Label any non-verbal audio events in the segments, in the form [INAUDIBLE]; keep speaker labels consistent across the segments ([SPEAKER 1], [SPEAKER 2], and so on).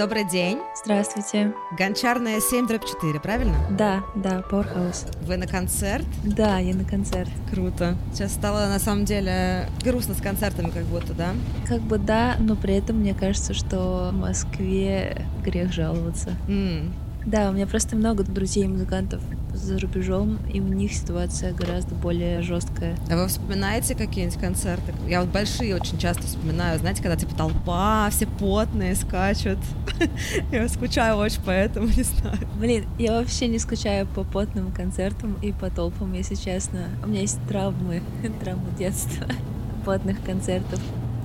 [SPEAKER 1] Добрый день.
[SPEAKER 2] Здравствуйте.
[SPEAKER 1] Гончарная 7 дробь 4, правильно?
[SPEAKER 2] Да, да, Powerhouse.
[SPEAKER 1] Вы на концерт?
[SPEAKER 2] Да, я на концерт.
[SPEAKER 1] Круто. Сейчас стало на самом деле грустно с концертами как будто, да?
[SPEAKER 2] Как бы да, но при этом мне кажется, что в Москве грех жаловаться.
[SPEAKER 1] М.
[SPEAKER 2] Да, у меня просто много друзей-музыкантов за рубежом, и у них ситуация гораздо более жесткая.
[SPEAKER 1] А вы вспоминаете какие-нибудь концерты? Я вот большие очень часто вспоминаю, знаете, когда типа толпа, все потные скачут. [LAUGHS] Я скучаю очень по этому, не знаю.
[SPEAKER 2] Блин, я вообще не скучаю по потным концертам и по толпам, если честно. У меня есть травмы, [LAUGHS] травмы детства, [LAUGHS] потных концертов.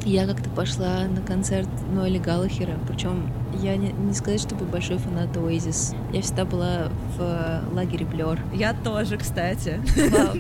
[SPEAKER 2] Я как-то пошла на концерт Ноэля Галлахера, причем я не, не сказать, чтобы большой фанат Oasis. Я всегда была в э, лагере Блер.
[SPEAKER 1] Я тоже, кстати.
[SPEAKER 2] Вау,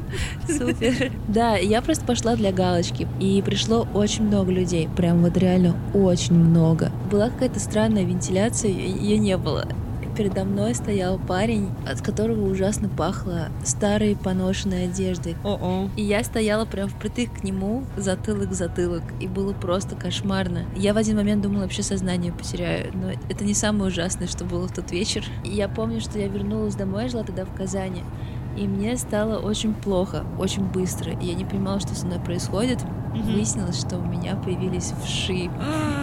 [SPEAKER 2] [LAUGHS] супер. Да, я просто пошла для галочки, и пришло очень много людей, прям вот реально очень много. Была какая-то странная вентиляция, ее не было. Передо мной стоял парень, от которого ужасно пахло старой поношенной одеждой.
[SPEAKER 1] О-о.
[SPEAKER 2] И я стояла прям впритык к нему, затылок затылок, и было просто кошмарно. Я в один момент думала, вообще сознание потеряю, но это не самое ужасное, что было в тот вечер. И я помню, что я вернулась домой, я жила тогда в Казани, и мне стало очень плохо, очень быстро, и я не понимала, что со мной происходит.
[SPEAKER 1] Мгм.
[SPEAKER 2] Выяснилось, что у меня появились вши. [GASPS] [GASPS] [GASPS]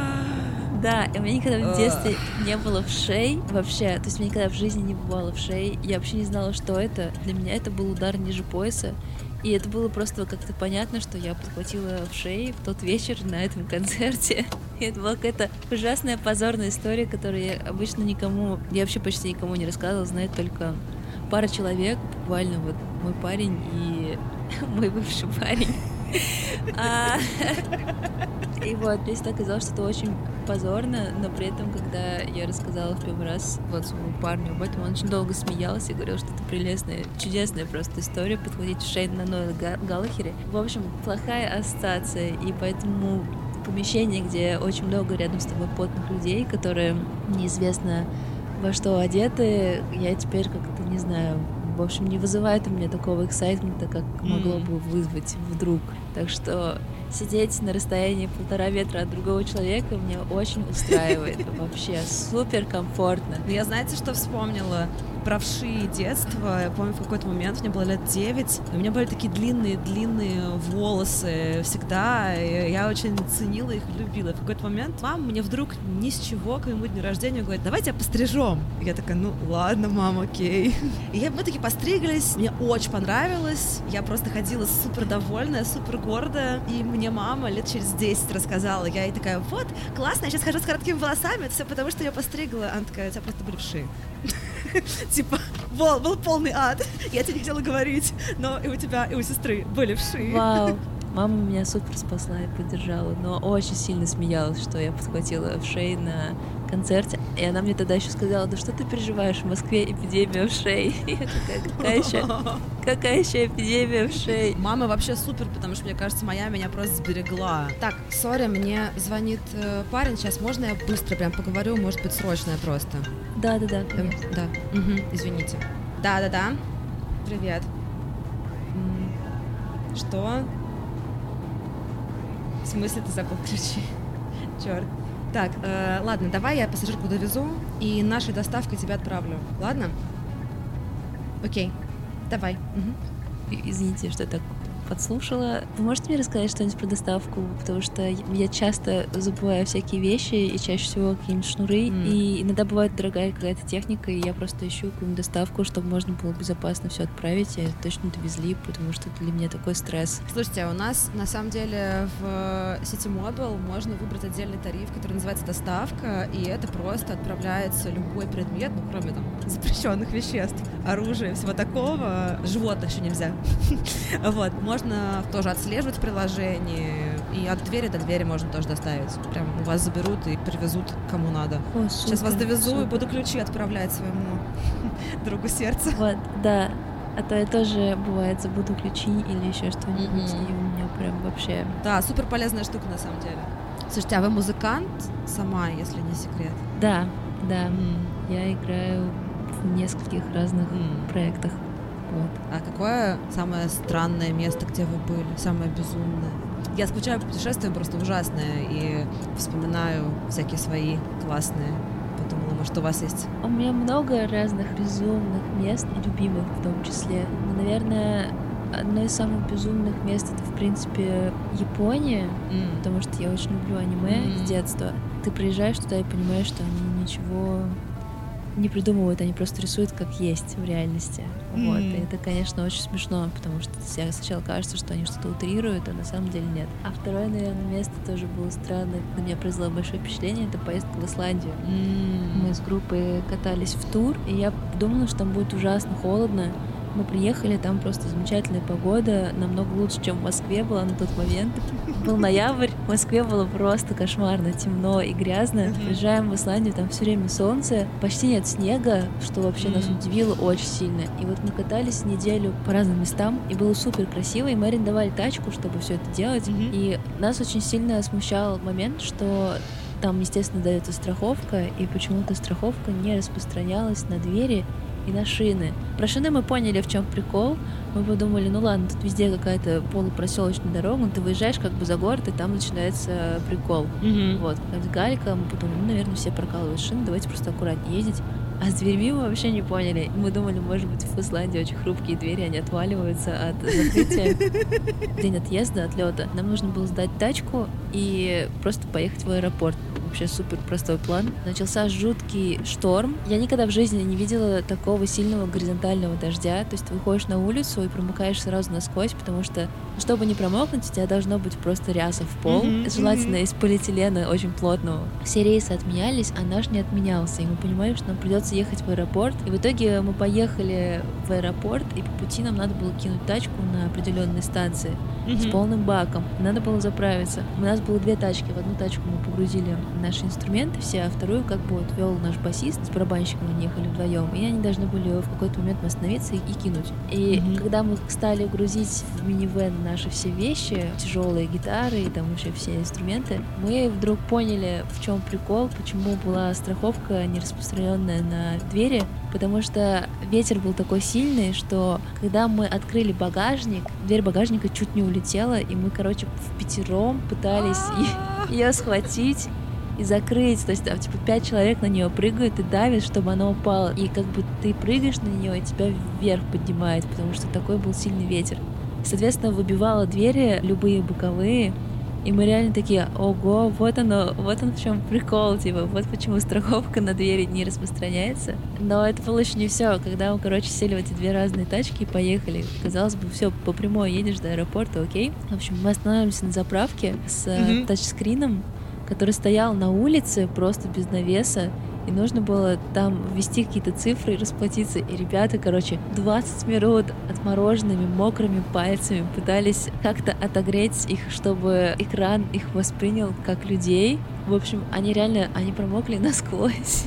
[SPEAKER 2] Да, и у меня никогда в детстве не было вшей вообще. То есть у меня никогда в жизни не бывало вшей. Я вообще не знала, что это. Для меня это был удар ниже пояса. И это было просто как-то понятно, что я подхватила в шеи в тот вечер на этом концерте. [LAUGHS] И это была какая-то ужасная позорная история, которую я обычно никому, я вообще почти никому не рассказывала, знает только пара человек, буквально вот мой парень и [LAUGHS] мой бывший парень. А, [LAUGHS] И вот, мне всегда казалось, что это очень позорно, но при этом, когда я рассказала в первый раз вот своему парню об этом, он очень долго смеялся и говорил, что это прелестная, чудесная просто история подхватить в шею на Га- Галлахере. В общем, плохая ассоциация, и поэтому помещение, где очень много рядом с тобой потных людей, которые неизвестно во что одеты, я теперь как-то не знаю, в общем, не вызывает у меня такого эксайтмента, как могло бы вызвать вдруг. Так что сидеть на расстоянии полтора метра от другого человека меня очень устраивает. [LAUGHS] Вообще супер комфортно.
[SPEAKER 1] Ну, Я знаете, что вспомнила? Про вши и детство. Я помню, в какой-то момент, мне было лет 9, у меня были такие длинные-длинные волосы всегда, и я очень ценила их любила. И в какой-то момент мама мне вдруг ни с чего к моему дню рождения говорит, давай тебя пострижем. И я такая, ну ладно, мама, окей. И я- мы таки постриглись, мне очень понравилось, я просто ходила супер довольная, супер гордая, и мне мама лет через 10 рассказала, я ей такая, вот, классно, я сейчас хожу с короткими волосами, это все потому, что я постригла. Она такая, у тебя просто были вши. [LAUGHS] Типа, был, был полный ад. Я тебе не хотела говорить, но и у тебя, и у сестры были вши.
[SPEAKER 2] Вау. Мама меня супер спасла и поддержала, но очень сильно смеялась, что я подхватила в шеи на концерте. И она мне тогда еще сказала, да что ты переживаешь, в Москве эпидемия. [LAUGHS] Я такая, какая еще, [LAUGHS] какая еще эпидемия вшей?
[SPEAKER 1] Мама вообще супер, потому что, мне кажется, моя меня просто сберегла. Так, сори, мне звонит э, парень, сейчас можно я быстро прям поговорю, может быть, срочное просто.
[SPEAKER 2] Да-да-да.
[SPEAKER 1] Эм, да, мгм, извините. Да-да-да, привет. М, Что? В смысле ты забыл ключи? Черт. Так, э, ладно, давай я пассажирку довезу и нашей доставкой тебя отправлю. Ладно? Окей. Давай.
[SPEAKER 2] И- Извините, что так подслушала. Вы можете мне рассказать что-нибудь про доставку? Потому что я часто забываю всякие вещи, и чаще всего какие-нибудь шнуры.
[SPEAKER 1] М.
[SPEAKER 2] И иногда бывает дорогая какая-то техника, и я просто ищу какую-нибудь доставку, чтобы можно было безопасно все отправить, и точно довезли, потому что это для меня такой стресс.
[SPEAKER 1] Слушайте, а у нас на самом деле в City Mobile можно выбрать отдельный тариф, который называется доставка, и это просто отправляется любой предмет, ну кроме там [LAUGHS] запрещенных веществ, оружия, всего такого. Животных еще нельзя. [LAUGHS] Вот, можно тоже отслеживать в приложении, и от двери до двери можно тоже доставить. Прям у вас заберут и привезут кому надо.
[SPEAKER 2] О,
[SPEAKER 1] Сейчас вас
[SPEAKER 2] супер,
[SPEAKER 1] довезу и
[SPEAKER 2] супер.
[SPEAKER 1] буду ключи отправлять своему [LAUGHS] другу сердца.
[SPEAKER 2] Вот, да. А то я тоже, бывает, забуду ключи или еще что-нибудь,
[SPEAKER 1] Мгм.
[SPEAKER 2] и у меня прям вообще...
[SPEAKER 1] Да, супер полезная штука на самом деле. Слушайте, а вы музыкант сама, если не секрет?
[SPEAKER 2] Да, да,
[SPEAKER 1] М.
[SPEAKER 2] я играю в нескольких разных
[SPEAKER 1] М.
[SPEAKER 2] проектах. Вот.
[SPEAKER 1] А какое самое странное место, где вы были? Самое безумное? Я скучаю по путешествиям просто ужасное и вспоминаю всякие свои классные Может, у вас есть?
[SPEAKER 2] У меня много разных безумных мест, любимых в том числе. Но, наверное, одно из самых безумных мест это, в принципе, Япония, mm. потому что я очень люблю аниме mm. с детства. Ты приезжаешь туда и понимаешь, что они ничего не придумывают, они просто рисуют как есть в реальности. Mm. Вот. И это, конечно, очень смешно, потому что сначала кажется, что они что-то утрируют, а на самом деле нет. А второе, наверное, место тоже было странное, на меня произвело большое впечатление, это поездка в Исландию. Mm. Мы с группой катались в тур, и я думала, что там будет ужасно холодно, мы приехали, там просто замечательная погода, намного лучше, чем в Москве была на тот момент. Был ноябрь, в Москве было просто кошмарно, темно и грязно. Приезжаем в Исландию, там все время солнце, почти нет снега, что вообще нас удивило очень сильно. И вот мы катались неделю по разным местам, и было супер красиво, и мы арендовали тачку, чтобы все это делать. И нас очень сильно смущал момент, что там, естественно, дается страховка, и почему-то страховка не распространялась на двери, и на шины. Про шины мы поняли, в чем прикол. Мы подумали, ну ладно, тут везде какая-то полупроселочная дорога, ты выезжаешь как бы за город, и там начинается прикол. Mm-hmm. Вот, какая-то галька, мы подумали, ну, наверное, все прокалывают шины, давайте просто аккуратнее ездить. А с дверьми мы вообще не поняли. Мы думали, может быть, в Исландии очень хрупкие двери, они отваливаются от закрытия. День отъезда, отлета. Нам нужно было сдать тачку и просто поехать в аэропорт вообще супер простой план. Начался жуткий шторм. Я никогда в жизни не видела такого сильного горизонтального дождя. То есть ты выходишь на улицу и промокаешь сразу насквозь, потому что, чтобы не промокнуть, у тебя должно быть просто ряса в пол. Mm-hmm, желательно mm-hmm. из полиэтилена очень плотного. Все рейсы отменялись, а наш не отменялся. И мы понимаем, что нам придется ехать в аэропорт. И в итоге мы поехали в аэропорт, и по пути нам надо было кинуть тачку на определенной станции mm-hmm. с полным баком. Надо было заправиться. У нас было две тачки. В одну тачку мы погрузили наши инструменты все, а вторую как бы вот вел наш басист с барабанщиком, они ехали вдвоем, и они должны были в какой-то момент остановиться и, и кинуть. И mm-hmm. когда мы стали грузить в минивэн наши все вещи, тяжелые гитары и там вообще все инструменты, мы вдруг поняли, в чем прикол, почему была страховка не распространенная на двери, потому что ветер был такой сильный, что когда мы открыли багажник, дверь багажника чуть не улетела, и мы, короче, в пятером пытались [LAUGHS] ее схватить и закрыть. То есть там типа пять человек на нее прыгают и давят, чтобы она упала. И как бы ты прыгаешь на нее, и тебя вверх поднимает, потому что такой был сильный ветер. Соответственно, выбивала двери, любые боковые, и мы реально такие, ого, вот оно, вот он в чем прикол, типа, вот почему страховка на двери не распространяется. Но это было еще не все. Когда мы, короче, сели в эти две разные тачки и поехали, казалось бы, все, по прямой едешь до аэропорта, окей. В общем, мы останавливаемся на заправке с mm-hmm. тачскрином, который стоял на улице просто без навеса, и нужно было там ввести какие-то цифры и расплатиться. И ребята, короче, 20 минут отмороженными, мокрыми пальцами пытались как-то отогреть их, чтобы экран их воспринял как людей. В общем, они реально, они промокли [LAUGHS] насквозь.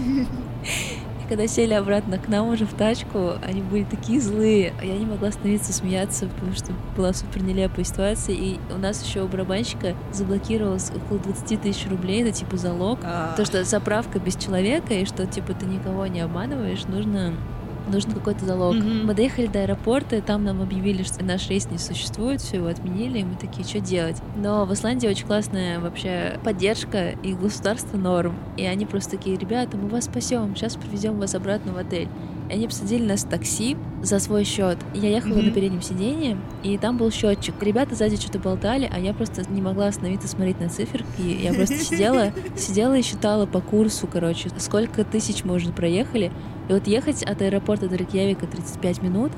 [SPEAKER 2] Когда сели обратно к нам уже в тачку, они были такие злые. А я не могла остановиться смеяться, потому что была супер нелепая ситуация. И у нас еще у барабанщика заблокировалось около 20 тысяч рублей, это типа залог. А. То, что заправка без человека, и что типа ты никого не обманываешь, нужно нужен какой-то залог. Mm-hmm. Мы доехали до аэропорта, и там нам объявили, что наш рейс не существует, все его отменили, и мы такие, что делать? Но в Исландии очень классная вообще поддержка и государство норм. И они просто такие, ребята, мы вас спасем, сейчас привезем вас обратно в отель. Они посадили нас в такси за свой счет. Я ехала mm-hmm. на переднем сиденье, и там был счетчик. Ребята сзади что-то болтали, а я просто не могла остановиться смотреть на циферки. Я просто сидела, [LAUGHS] сидела и считала по курсу, короче, сколько тысяч мы уже проехали. И вот ехать от аэропорта до Рейкьявика 35 минут,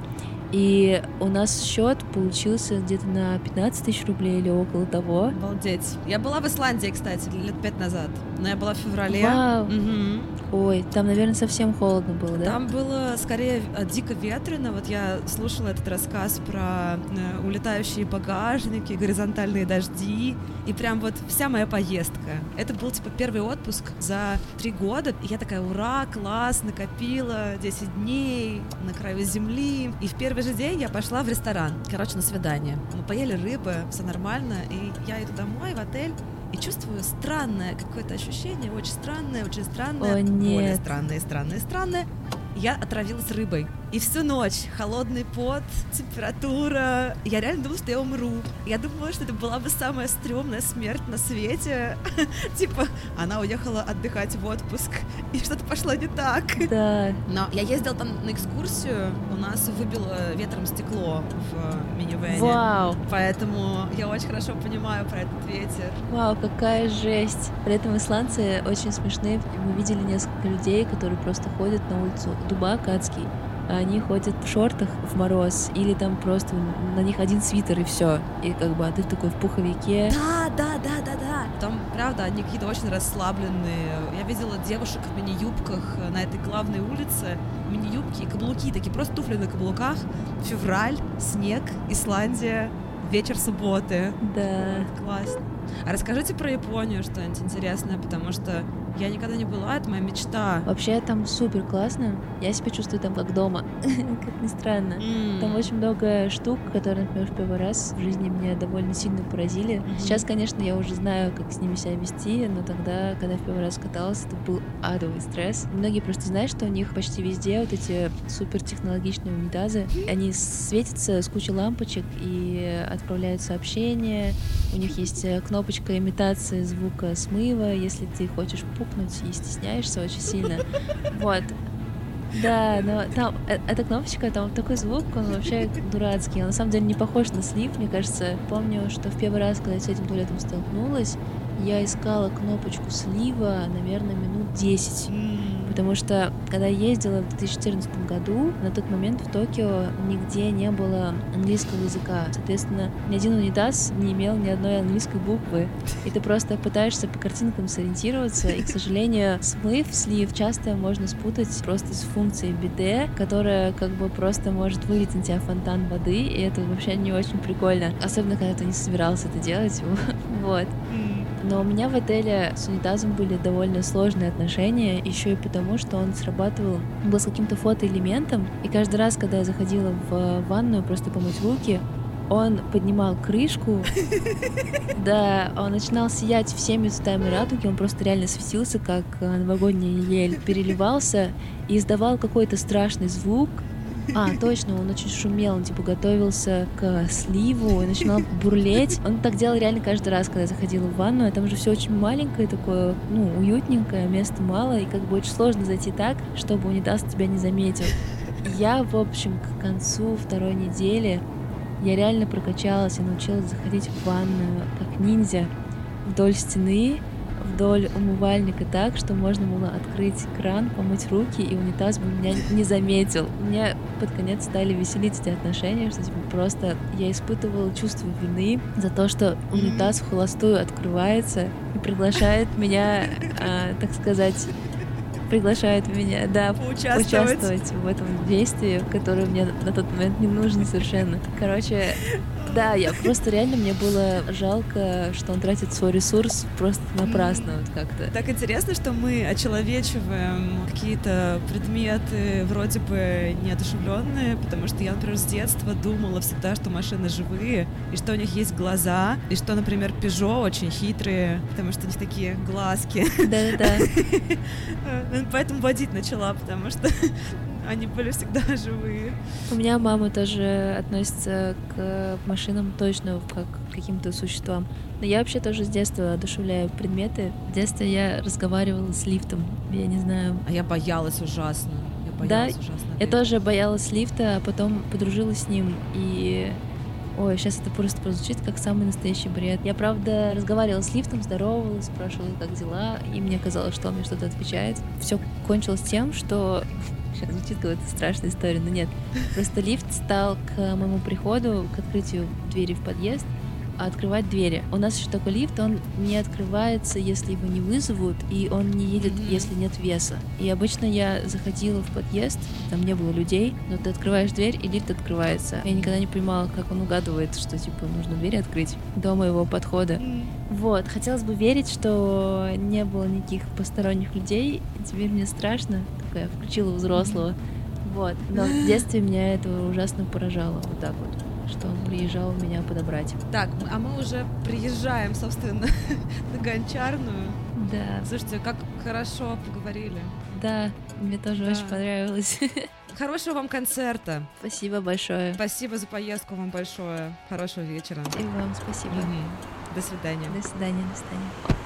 [SPEAKER 2] и у нас счет получился где-то на 15 тысяч рублей или около того.
[SPEAKER 1] Обалдеть. Я была в Исландии, кстати, лет пять назад. Но я была в феврале.
[SPEAKER 2] Вау. Угу. Ой, там, наверное, совсем холодно было, да?
[SPEAKER 1] Там было скорее э, дико ветрено. Вот я слушала этот рассказ про э, улетающие багажники, горизонтальные дожди. И прям вот вся моя поездка. Это был, типа, первый отпуск за три года. И я такая, ура, класс, накопила 10 дней на краю земли. И в первый же день я пошла в ресторан. Короче, на свидание. Мы поели рыбы, все нормально. И я иду домой в отель и чувствую странное какое-то ощущение, очень странное, очень странное,
[SPEAKER 2] О, нет.
[SPEAKER 1] более странное, странное, странное. Я отравилась рыбой. И всю ночь холодный пот, температура. Я реально думала, что я умру. Я думала, что это была бы самая стрёмная смерть на свете. [LAUGHS] Типа, она уехала отдыхать в отпуск, [LAUGHS] и что-то пошло не так.
[SPEAKER 2] Да.
[SPEAKER 1] Но я ездила там на экскурсию, у нас выбило ветром стекло в минивэне.
[SPEAKER 2] Вау.
[SPEAKER 1] Поэтому я очень хорошо понимаю про этот ветер.
[SPEAKER 2] Вау, какая жесть. При этом исландцы очень смешные. Мы видели несколько людей, которые просто ходят на улицу Дубак адский. Они ходят в шортах в мороз, или там просто на них один свитер и все. И как бы, а ты такой в пуховике.
[SPEAKER 1] Да, да, да, да, да. Там, правда, они какие-то очень расслабленные. Я видела девушек в мини-юбках на этой главной улице. Мини-юбки и каблуки, такие просто туфли на каблуках. Февраль, снег, Исландия, вечер субботы.
[SPEAKER 2] Да.
[SPEAKER 1] Классно. А расскажите про Японию что-нибудь интересное, потому что я никогда не была, это моя мечта.
[SPEAKER 2] Вообще там супер классно. Я себя чувствую там как дома. [LAUGHS] как ни странно. Там очень много штук, которые, например, в первый раз в жизни меня довольно сильно поразили. Сейчас, конечно, я уже знаю, как с ними себя вести, но тогда, когда в первый раз каталась, это был адовый стресс. Многие просто знают, что у них почти везде вот эти супер технологичные унитазы. Они светятся с кучей лампочек и отправляют сообщения. У них есть э, кнопочка имитации звука смыва, если ты хочешь пукнуть и стесняешься очень сильно. Вот. Да, но там э- эта кнопочка, там такой звук, он вообще дурацкий. Он на самом деле не похож на слив, мне кажется. Помню, что в первый раз, когда я с этим туалетом столкнулась, я искала кнопочку слива, наверное, минут 10. Потому что, когда я ездила в 2014 году, на тот момент в Токио нигде не было английского языка. Соответственно, ни один унитаз не имел ни одной английской буквы. И ты просто пытаешься по картинкам сориентироваться. И, к сожалению, смыв, слив часто можно спутать просто с функцией биде, которая как бы просто может вылить на тебя фонтан воды, и это вообще не очень прикольно. Особенно, когда ты не собирался это делать. [LAUGHS] Вот. Но у меня в отеле с унитазом были довольно сложные отношения, еще и потому, что он срабатывал, был с каким-то фотоэлементом, и каждый раз, когда я заходила в ванную просто помыть руки, он поднимал крышку, [LAUGHS] да, он начинал сиять всеми цветами радуги, он просто реально светился, как э, новогодняя ель, переливался и издавал какой-то страшный звук, а, [LAUGHS] точно, он очень шумел, он типа готовился к сливу и начинал бурлеть. Он так делал реально каждый раз, когда я заходила в ванну. Там же все очень маленькое такое, ну, уютненькое, места мало, и как бы очень сложно зайти так, чтобы унитаз тебя не заметил. Я, в общем, к концу второй недели я реально прокачалась и научилась заходить в ванную как ниндзя вдоль стены, вдоль умывальника так, что можно было открыть кран, помыть руки, и унитаз бы меня не заметил. Меня под конец стали веселить эти отношения, что типа просто я испытывала чувство вины за то, что унитаз в холостую открывается и приглашает меня, а, так сказать, приглашает меня, да,
[SPEAKER 1] Поучаствовать.
[SPEAKER 2] участвовать в этом действии, которое мне на тот момент не нужно совершенно. Короче, да, я просто реально мне было жалко, что он тратит свой ресурс просто напрасно вот как-то.
[SPEAKER 1] Так интересно, что мы очеловечиваем какие-то предметы вроде бы неодушевленные, потому что я, например, с детства думала всегда, что машины живые, и что у них есть глаза, и что, например, Peugeot очень хитрые, потому что у них такие глазки.
[SPEAKER 2] Да-да-да. [LAUGHS]
[SPEAKER 1] Э, Поэтому водить начала, потому что они были всегда [LAUGHS] живые.
[SPEAKER 2] У меня мама тоже относится к машинам точно как к каким-то существам. Но я вообще тоже с детства одушевляю предметы. В детстве я разговаривала с лифтом. Я не знаю,
[SPEAKER 1] А я боялась ужасно. Я
[SPEAKER 2] Да,
[SPEAKER 1] боялась ужасно.
[SPEAKER 2] Я тоже боялась лифта, а потом подружилась с ним и... Ой, сейчас это просто прозвучит как самый настоящий бред. Я, правда, разговаривала с лифтом, здоровалась, спрашивала, как дела, и мне казалось, что он мне что-то отвечает. Все кончилось тем, что... Сейчас звучит какая-то страшная история, но нет. Просто лифт стал к моему приходу, к открытию двери в подъезд, а открывать двери. У нас еще такой лифт, он не открывается, если его не вызовут, и он не едет,
[SPEAKER 1] Мгм.
[SPEAKER 2] если нет веса. И обычно я заходила в подъезд, там не было людей, но ты открываешь дверь, и лифт открывается. Я никогда не понимала, как он угадывает, что, типа, нужно дверь открыть до моего подхода.
[SPEAKER 1] М.
[SPEAKER 2] Вот, хотелось бы верить, что не было никаких посторонних людей, и теперь мне страшно, только я включила взрослого. Вот, но в детстве меня это ужасно поражало, вот так вот, что он приезжал меня подобрать.
[SPEAKER 1] Так, а мы уже приезжаем, собственно, [LAUGHS] на Гончарную.
[SPEAKER 2] Да,
[SPEAKER 1] Слушайте, как хорошо поговорили.
[SPEAKER 2] да, мне тоже
[SPEAKER 1] Да.
[SPEAKER 2] очень понравилось. [LAUGHS]
[SPEAKER 1] Хорошего вам концерта.
[SPEAKER 2] Спасибо большое.
[SPEAKER 1] Спасибо за поездку вам большое. Хорошего вечера.
[SPEAKER 2] И вам спасибо.
[SPEAKER 1] Мгм. До свидания.
[SPEAKER 2] До свидания, до свидания.